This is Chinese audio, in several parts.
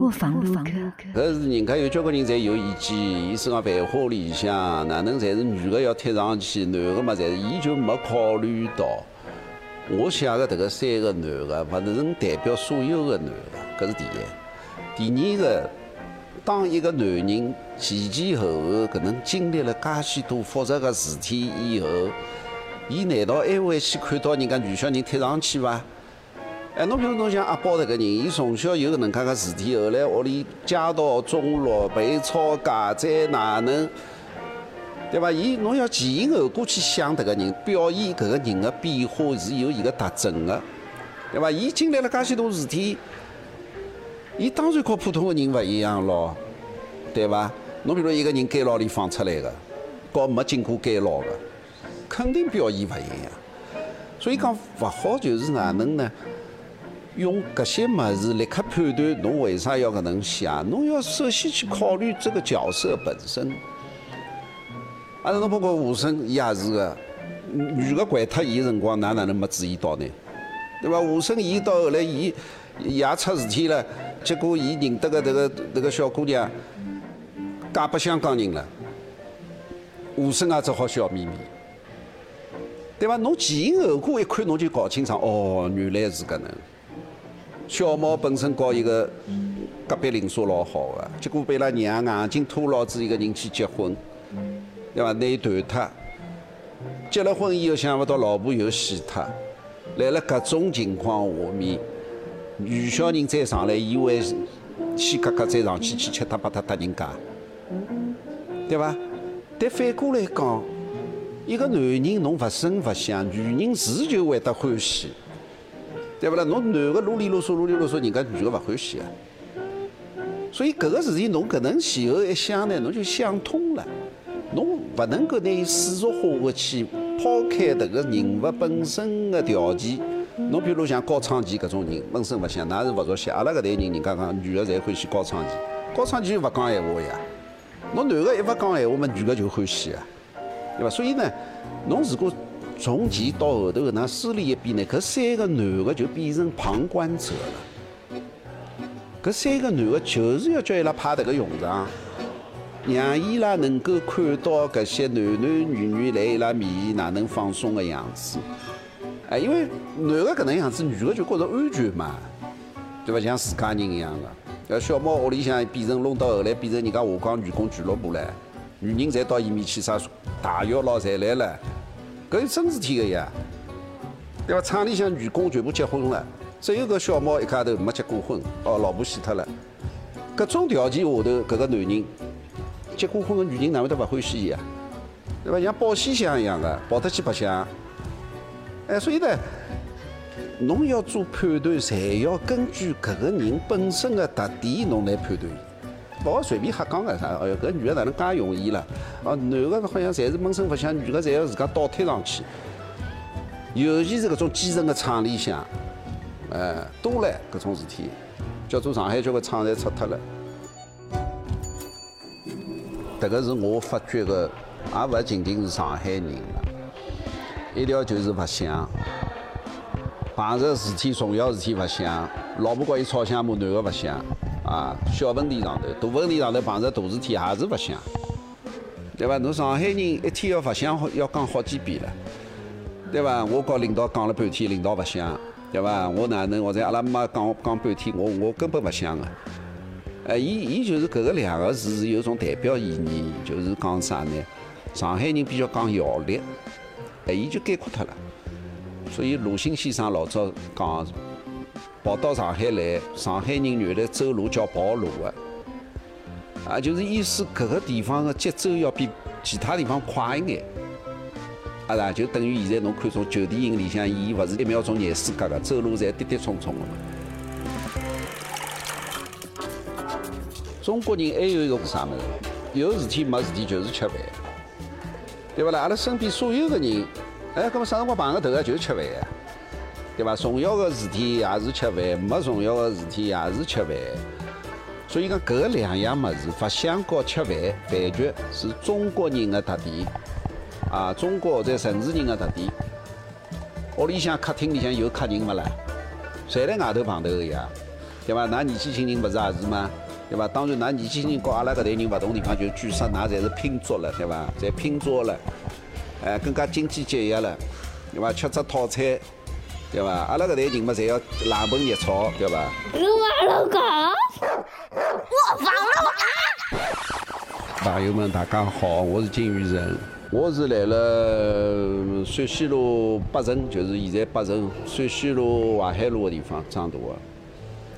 我放路口。搿是人家有交关人侪有意见，伊身讲繁花里向，哪能侪是女个要贴上去，男个嘛侪是，伊就没考虑到。我写的迭个三个男个，勿能代表所有的男个，搿是第一。第二个，当一个男人前前后后搿能经历了介许多复杂个事体以后，伊难道还会去看到人家女小人贴上去伐？哎，侬比如侬像阿宝这个人，伊从小有搿能介个事体，后来屋里家道中落，被抄家，再哪能，对伐？伊侬要前因后果去想迭个人，表现搿个人的变化是有伊个特征的，对伐？伊经历了介许多事体，伊当然和普通的人勿一样咯，对伐？侬比如一个人监牢里放出来的，和没经过监牢的，肯定表现勿一样。所以讲勿好就是哪能呢？用搿些物事立刻判断侬为啥要搿能想？侬要首先去考虑这个角色本身。啊，侬包括吴声，伊也是个女个拐脱伊个辰光，哪哪能没注意到呢？对伐？吴声伊到后来，伊也出事体了，结果伊认得个迭个迭个小姑娘嫁拨香港人了，吴声也只好笑眯眯，对伐？侬前因后果一看，侬就搞清爽，哦，原来是搿能。小毛本身搞一个隔壁邻舍老好的，结果被拉娘硬劲拖牢子一个人去结婚，对伐？拿伊断脱，结了婚以后想勿到老婆又死脱，来了搿种情况下面，女小人再上来，以为先格格再上去去吃他把他搭人家，对伐？但反过来讲，一个男人侬勿声勿响，女人自就会得欢喜。对不啦？侬男个啰里啰嗦、啰里啰嗦，人家女个勿欢喜啊。所以搿个事体侬搿能前后一想呢，侬就想通了。侬勿能够拿伊世俗化去抛开迭个人物本身的条件。侬比如像高昌奇搿种人，本身勿像，那是勿熟悉。阿拉搿代人，人家讲女个侪欢喜高昌奇，高昌奇就勿讲闲话呀。侬男个一勿讲闲话嘛，女个就欢喜啊，对伐？所以呢，侬如果从前到后头，那梳理一遍呢？搿三个男的就变成旁观者了。搿三个男的就是要叫伊拉派迭个用场，让伊拉能够看到搿些男男女女来伊拉面前哪能放松的样子。哎，因为男的搿能样子，女的就觉着安全嘛，对伐？像自家人一样的。要小猫屋里向变成弄到后来变成人家下岗女工俱乐部唻，女人侪到伊面去啥大浴咯，侪来了。搿是真事体个呀，对伐？厂里向员工全部结婚了，只有搿小猫一家头没结过婚，哦，老婆死脱了。搿种条件下头，搿个男人结过婚个女人哪会得勿欢喜伊啊？对伐？像保险箱一样的，跑得去白相。哎，所以呢，侬要做判断，侪要根据搿个人本身的特点，侬来判断，勿好随便瞎讲个啥。哎哟，搿女的哪能介容易了？哦，男个好像侪是闷声勿响，女个侪要自家倒贴上去。尤其是搿种基层个厂里向，哎，多唻搿种事体，叫做上海交关厂侪拆脱了。迭个是我发觉个，也勿仅仅是上海人了。一条就是勿想，碰着事体重要事体勿想，老婆告伊吵相骂，男个勿想，啊，小问题上头，大问题上头碰着大事体还是勿想。对伐？侬上海人一天要勿想，要讲好几遍了，对伐？我告领导讲了半天，领导勿想，对伐？我哪能？或者阿拉妈讲讲半天，我我根本勿想个。哎，伊伊就是搿个两个字是有种代表意义，就是讲啥呢？上海人比较讲效率，哎，伊就概括脱了。所以鲁迅先生老早讲，跑到上海来，上海人原来走路叫跑路的。啊，就是意思，搿个地方的节奏要比其他地方快一眼，啊啦，就等于现在侬看种旧电影里向，伊勿是一秒钟廿四格个，走路侪跌跌冲冲的嘛。中国人还有一个啥物事？有事体没事体就是吃饭，对勿啦？阿拉身边所有的人，哎，搿么啥辰光碰个头啊，就是吃饭呀，对伐？重要的事体也是吃饭，没重要的事体也是吃饭。所以讲，搿两样物事，发香和吃饭、饭局，是中国人的特点，啊，中国在城市人的特点。屋里向客厅里向有客人勿啦？侪辣外头碰头个呀。对伐？㑚年纪轻人勿是也是吗？对伐？当然，㑚年纪轻人和阿拉搿代人勿同地方，就据说㑚侪是拼桌了，对伐？侪拼桌了，哎，更加经济节约了，对伐？吃只套餐，对伐？阿拉搿代人嘛，侪要冷盆热炒，对伐？我老公，我放了我。朋友们，大家好，我是金宇澄，我是来了陕西路北城，就是现在北城陕西路淮海路个地方长大个。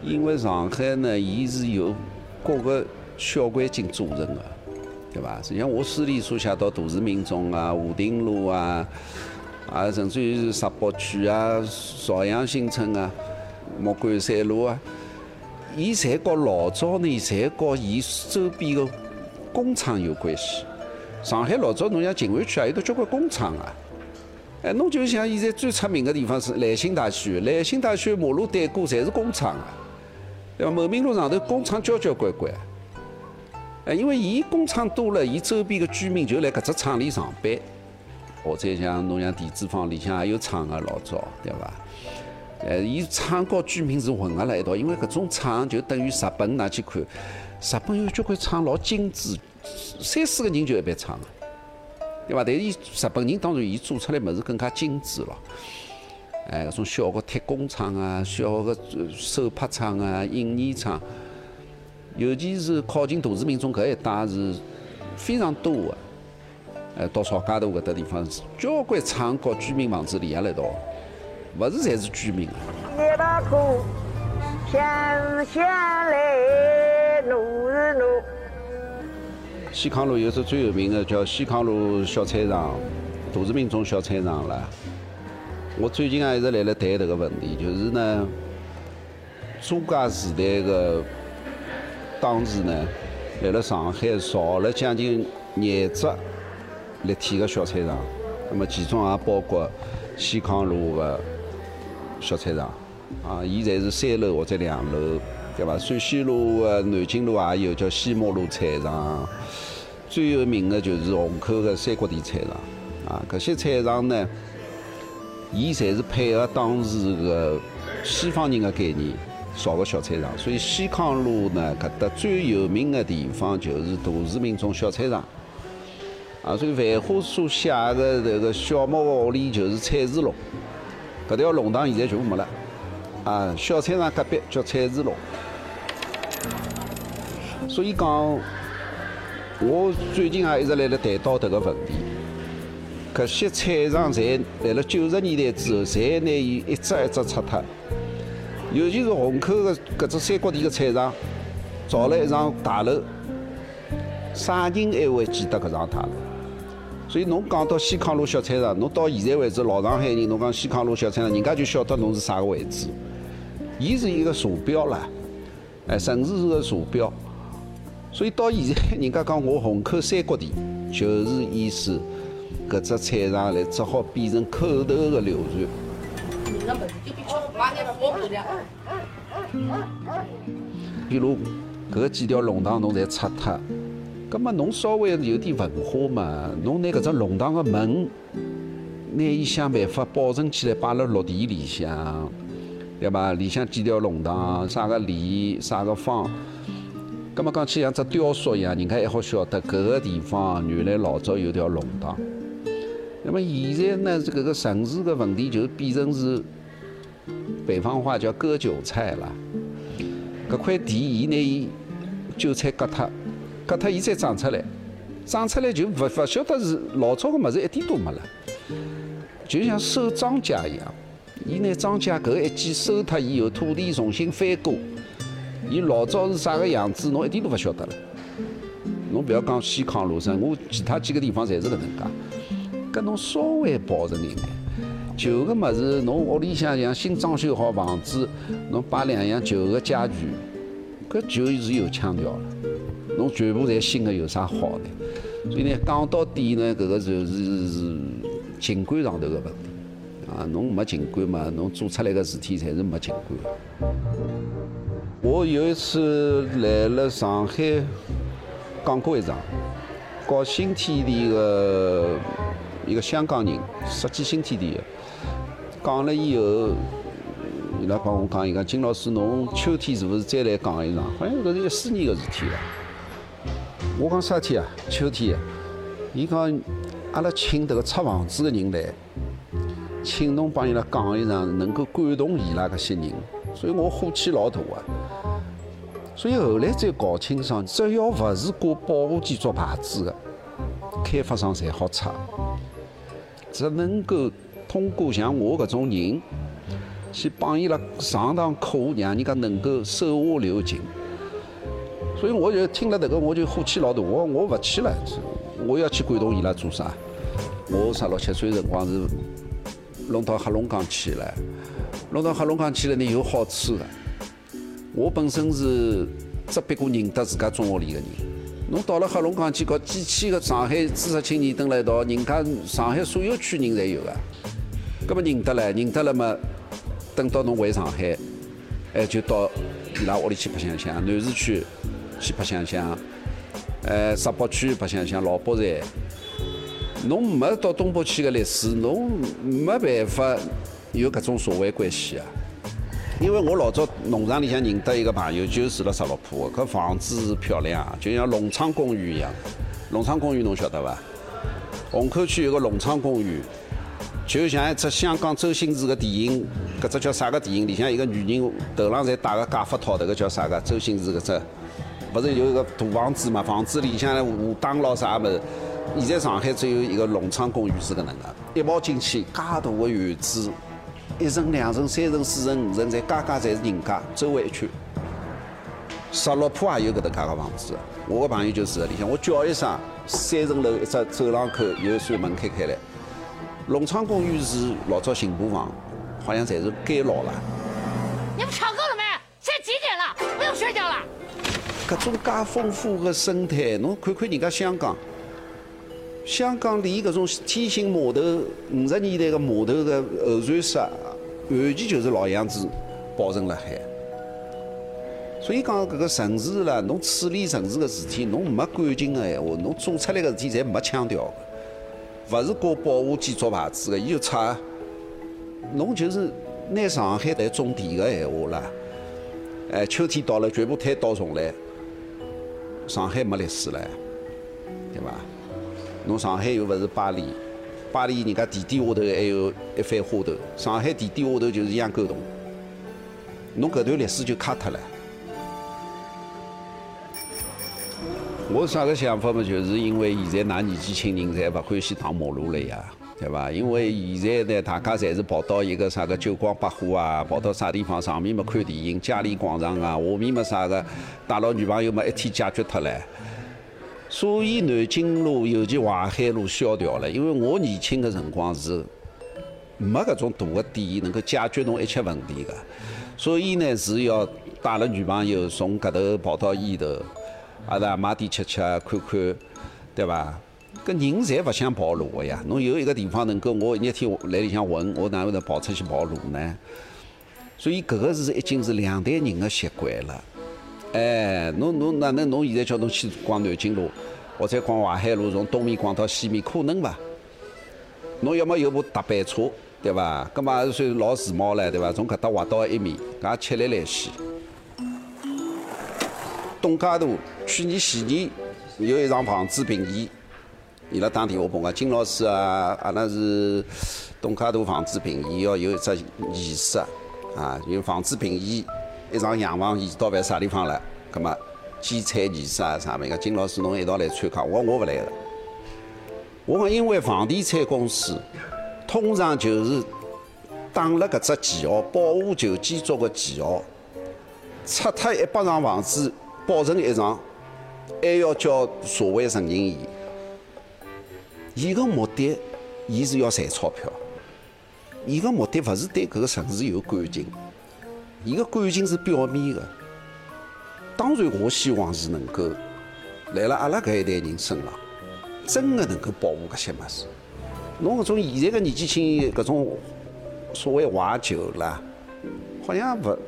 因为上海呢，伊是由各个小环境组成的，对伐？实际上我书里所写到都市民众啊、武定路啊，啊，甚至于石北区啊、朝阳新村啊、莫干山路啊，伊侪和老早呢，侪和伊周边的工厂有关系。上海老早侬像静安区啊，有得交关工厂啊。哎，侬就像现在最出名的地方是兰心大戏院，兰心大戏院马路对过侪是工厂啊。对伐？茂名路上头工厂交交关关，哎，因为伊工厂多了，伊周边的居民就来搿只厂里上班。或者像侬像地主坊里向也有厂个老早，对伐？哎，伊厂和居民是混合辣一道，因为搿种厂就等于日本，㑚去看，日本有交关厂老精致，三四个人就一爿厂个，对伐？但是伊日本人当然伊做出来物事更加精致咯。哎，搿种小个铁工厂啊，小个手拍厂啊，印泥厂，尤其是靠近都市民中搿一带是非常多个。哎，到曹家渡搿搭地方，交关厂和居民房子连合辣一道，勿是侪是居民。一把苦，乡是乡来，路是路。西康路有只最有名的叫西康路小菜场，都市民中小菜场了。我最近啊一直辣辣谈迭个问题，就是呢，租界时代的当时呢，辣辣上海造了将近廿只立体的小菜场，那么其中也包括西康路的小菜场，啊，伊侪是三楼或者两楼，对伐？陕西路的南京路也有叫西马路菜场，最有名的就是虹口的三国地菜场，啊，搿些菜场呢。伊侪是配合当时个西方人的概念造个小菜场，所以西康路呢，搿搭最有名的地方就是都市民中小菜场。啊，所以繁花所写的这个小木屋里就是菜市弄，搿条弄堂现在全部没了。啊，小菜场隔壁叫菜市弄。所以讲，我最近也一直辣辣谈到迭个问题。搿些菜场侪辣辣九十年代之后，侪拿伊一只一只拆脱。尤其是虹口的搿只三角地的菜场，造了一幢大楼，啥人还会记得搿幢大楼？所以侬讲到西康路小菜场，侬到现在为止，老上海人侬讲西康路小菜场，人家就晓得侬是啥个位置。伊是一个坐标啦，哎，城市是个坐标。所以到现在，人家讲我虹口三角地，就是意思。搿只菜场来只好变成口头的流传。比如搿几条弄堂侬侪拆脱，葛末侬稍微有点文化嘛，侬拿搿只弄堂个门，拿伊想办法保存起来，摆辣绿地里向，对伐？里向几条弄堂，啥个里，啥个方，葛末讲起像只雕塑一样，人家还好晓得搿个地方原来老早有条弄堂。那么现在呢，这个个城市的问题就变成是北方话叫割韭菜了。搿块地伊拿伊韭菜割脱，割脱伊再长出来，长出来就勿勿晓得是老早个物事一点都没了，就像收庄稼一样。伊拿庄稼搿一季收脱以后，土地重新翻过，伊老早是啥个样子，侬一点都勿晓得了。侬勿要讲西康路上，我其他几个地方侪是搿能介。搿侬稍微保存一眼，旧个物事，侬屋里向像新装修好房子，侬摆两样旧个家具，搿就是有腔调了。侬全部侪新个，有啥好呢？所以呢，讲到底呢，搿个就是是景观上头个问题啊。侬没情感嘛，侬做出来个事体侪是没景观。我有一次来了上海讲过一场，搞新天地个。一个香港人设计新天地的，讲了以后，伊拉帮我讲，伊讲金老师，侬秋天是不是再来讲一场？好像搿是一四年个事体了。我讲啥天啊？秋天。伊讲，阿拉请迭个拆房子个人来，请侬帮伊拉讲一场，能够感动伊拉搿些人。所以我火气老大啊。所以后来再搞清爽，只要勿是挂保护建筑牌子的，开发商侪好拆。只能够通过像我搿种人，去帮伊拉上堂课，让人家能够手下留情。所以我就听了这个，我就火气老大。我我勿去了，我要去感动伊拉做啥？我十六七岁辰光是弄到黑龙江去了，弄到黑龙江去了呢有好处的。我本身是只别过认得自家中学里的人。侬到了黑龙江去搞几千个上海知识青年蹲辣一道，人家上海所有区人侪有个，搿么认得了，认得了嘛？等到侬回上海，哎，就到伊拉屋里去白相相，南市区去白相相，哎，石北区白相相，老北站。侬没到东北去个历史，侬没办法有搿种社会关系啊。因为我老早农场里向认得一个朋友，就住辣十六铺个，搿房子漂亮，就像龙昌公寓一样。龙昌公寓侬晓得伐？虹口区有个龙昌公寓，就像一只香港周星驰个电影，搿只叫啥个电影？里向一个女人头浪侪戴个假发套，迭个叫啥个？周星驰搿只，勿是有一个大房子嘛？房子里向下档咾啥物事？现在上海只有一个龙昌公寓是搿能个，一跑进去，介大个院子。一层、两层、三层、四层、五层，侪家家侪是人家，周围一圈。十六铺也有搿搭介个房子，我个朋友就住在里向。我叫一声，三层楼一只走廊口有一扇门开开来。龙昌公寓是老早刑部房，好像侪是改老了。你们吵够了没？现在几点了？不用睡觉了。搿种介丰富个生态，侬看看人家香港。香港连搿种天星码头五十年代个码头个候船室，完全就是老样子保存辣海。所以讲搿个城市啦，侬处理城市个事体，侬没感情个闲话，侬做出来个事体侪没腔调个，勿是挂保护建筑牌子个，伊就差。侬就是拿上海来种地个闲话啦，哎，秋天到了，全部推倒重来，上海没历史了，对伐？侬上海又勿是巴黎，巴黎人家地底下头还有一番花头，上海地底下头就是养狗洞，侬搿段历史就卡脱了。我啥个想法嘛？就是因为现在㑚年纪轻人侪勿欢喜躺马路了呀，对伐？因为现在呢，大家侪是跑到一个啥个九光百货啊，跑到啥地方上面嘛看电影，嘉里广场啊，下面嘛啥个带牢女朋友嘛一天解决脱了。所以南京路尤其淮海路萧条了，因为我年轻的辰光是没搿种大的店能够解决侬一切问题的，所以呢是要带了女朋友从搿头跑到伊头，阿拉买点吃吃看看，对伐？搿人侪勿想跑路个呀，侬有一个地方能够我一天来里向混，我哪会得跑出去跑路呢？所以搿个是已经是两代人的习惯了。哎，侬侬哪能侬现在叫侬去逛南京路，或者逛淮海路，从东面逛到西面，可能伐？侬要么有部踏板车，对伐？搿么也是算老时髦了，对伐？从搿搭滑到一面，搿也吃力来西。东家渡去年前年有一场房子评议，伊拉打电话拨我，金老师啊，阿拉是东家渡房子评议要有一只仪式啊，有房子评议。一场洋房移到办啥地方了？葛么剪彩仪式啊啥物事？金老师侬一道来参加，我我勿来个。我讲因为房地产公司通常就是打了搿只旗号，保护旧建筑个旗号，拆脱一百幢房子保存一幢，还要叫社会承认伊。伊个目的，伊是要赚钞票。伊个目的勿是对搿个城市有感情。伊个感情是表面的，当然我希望是能够来了阿拉搿一代人身上，真的能够保护搿些物事。侬搿种现在个年纪轻搿种所谓怀旧啦，好像勿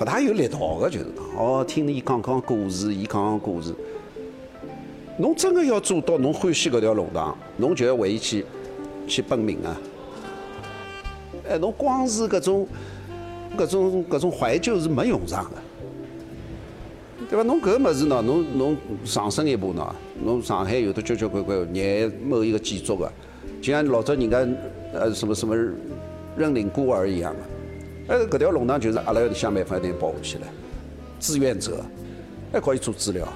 勿大有力道个，就是讲哦，听伊讲讲故事，伊讲讲故事。侬真个要做到侬欢喜搿条弄堂，侬就要为伊去去奔命啊！哎，侬光是搿种。搿种搿种怀旧是没用上的。对伐？侬搿物事喏，侬侬上升一步喏，侬上海有的交交关关捏某一个建筑个，就像老早人家呃什么什么认领孤儿一样的，哎，搿条弄堂就是阿拉要想办法一定保护起来，志愿者还可以做资料。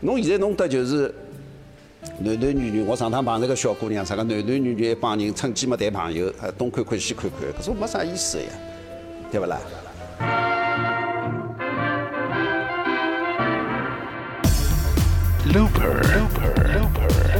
侬现在弄得就是男男女女，我上趟碰着个小姑娘，啥个男男女女一帮人趁机没谈朋友，还东看看西看看，搿是没啥意思呀，对勿啦？Looper. Looper. Looper.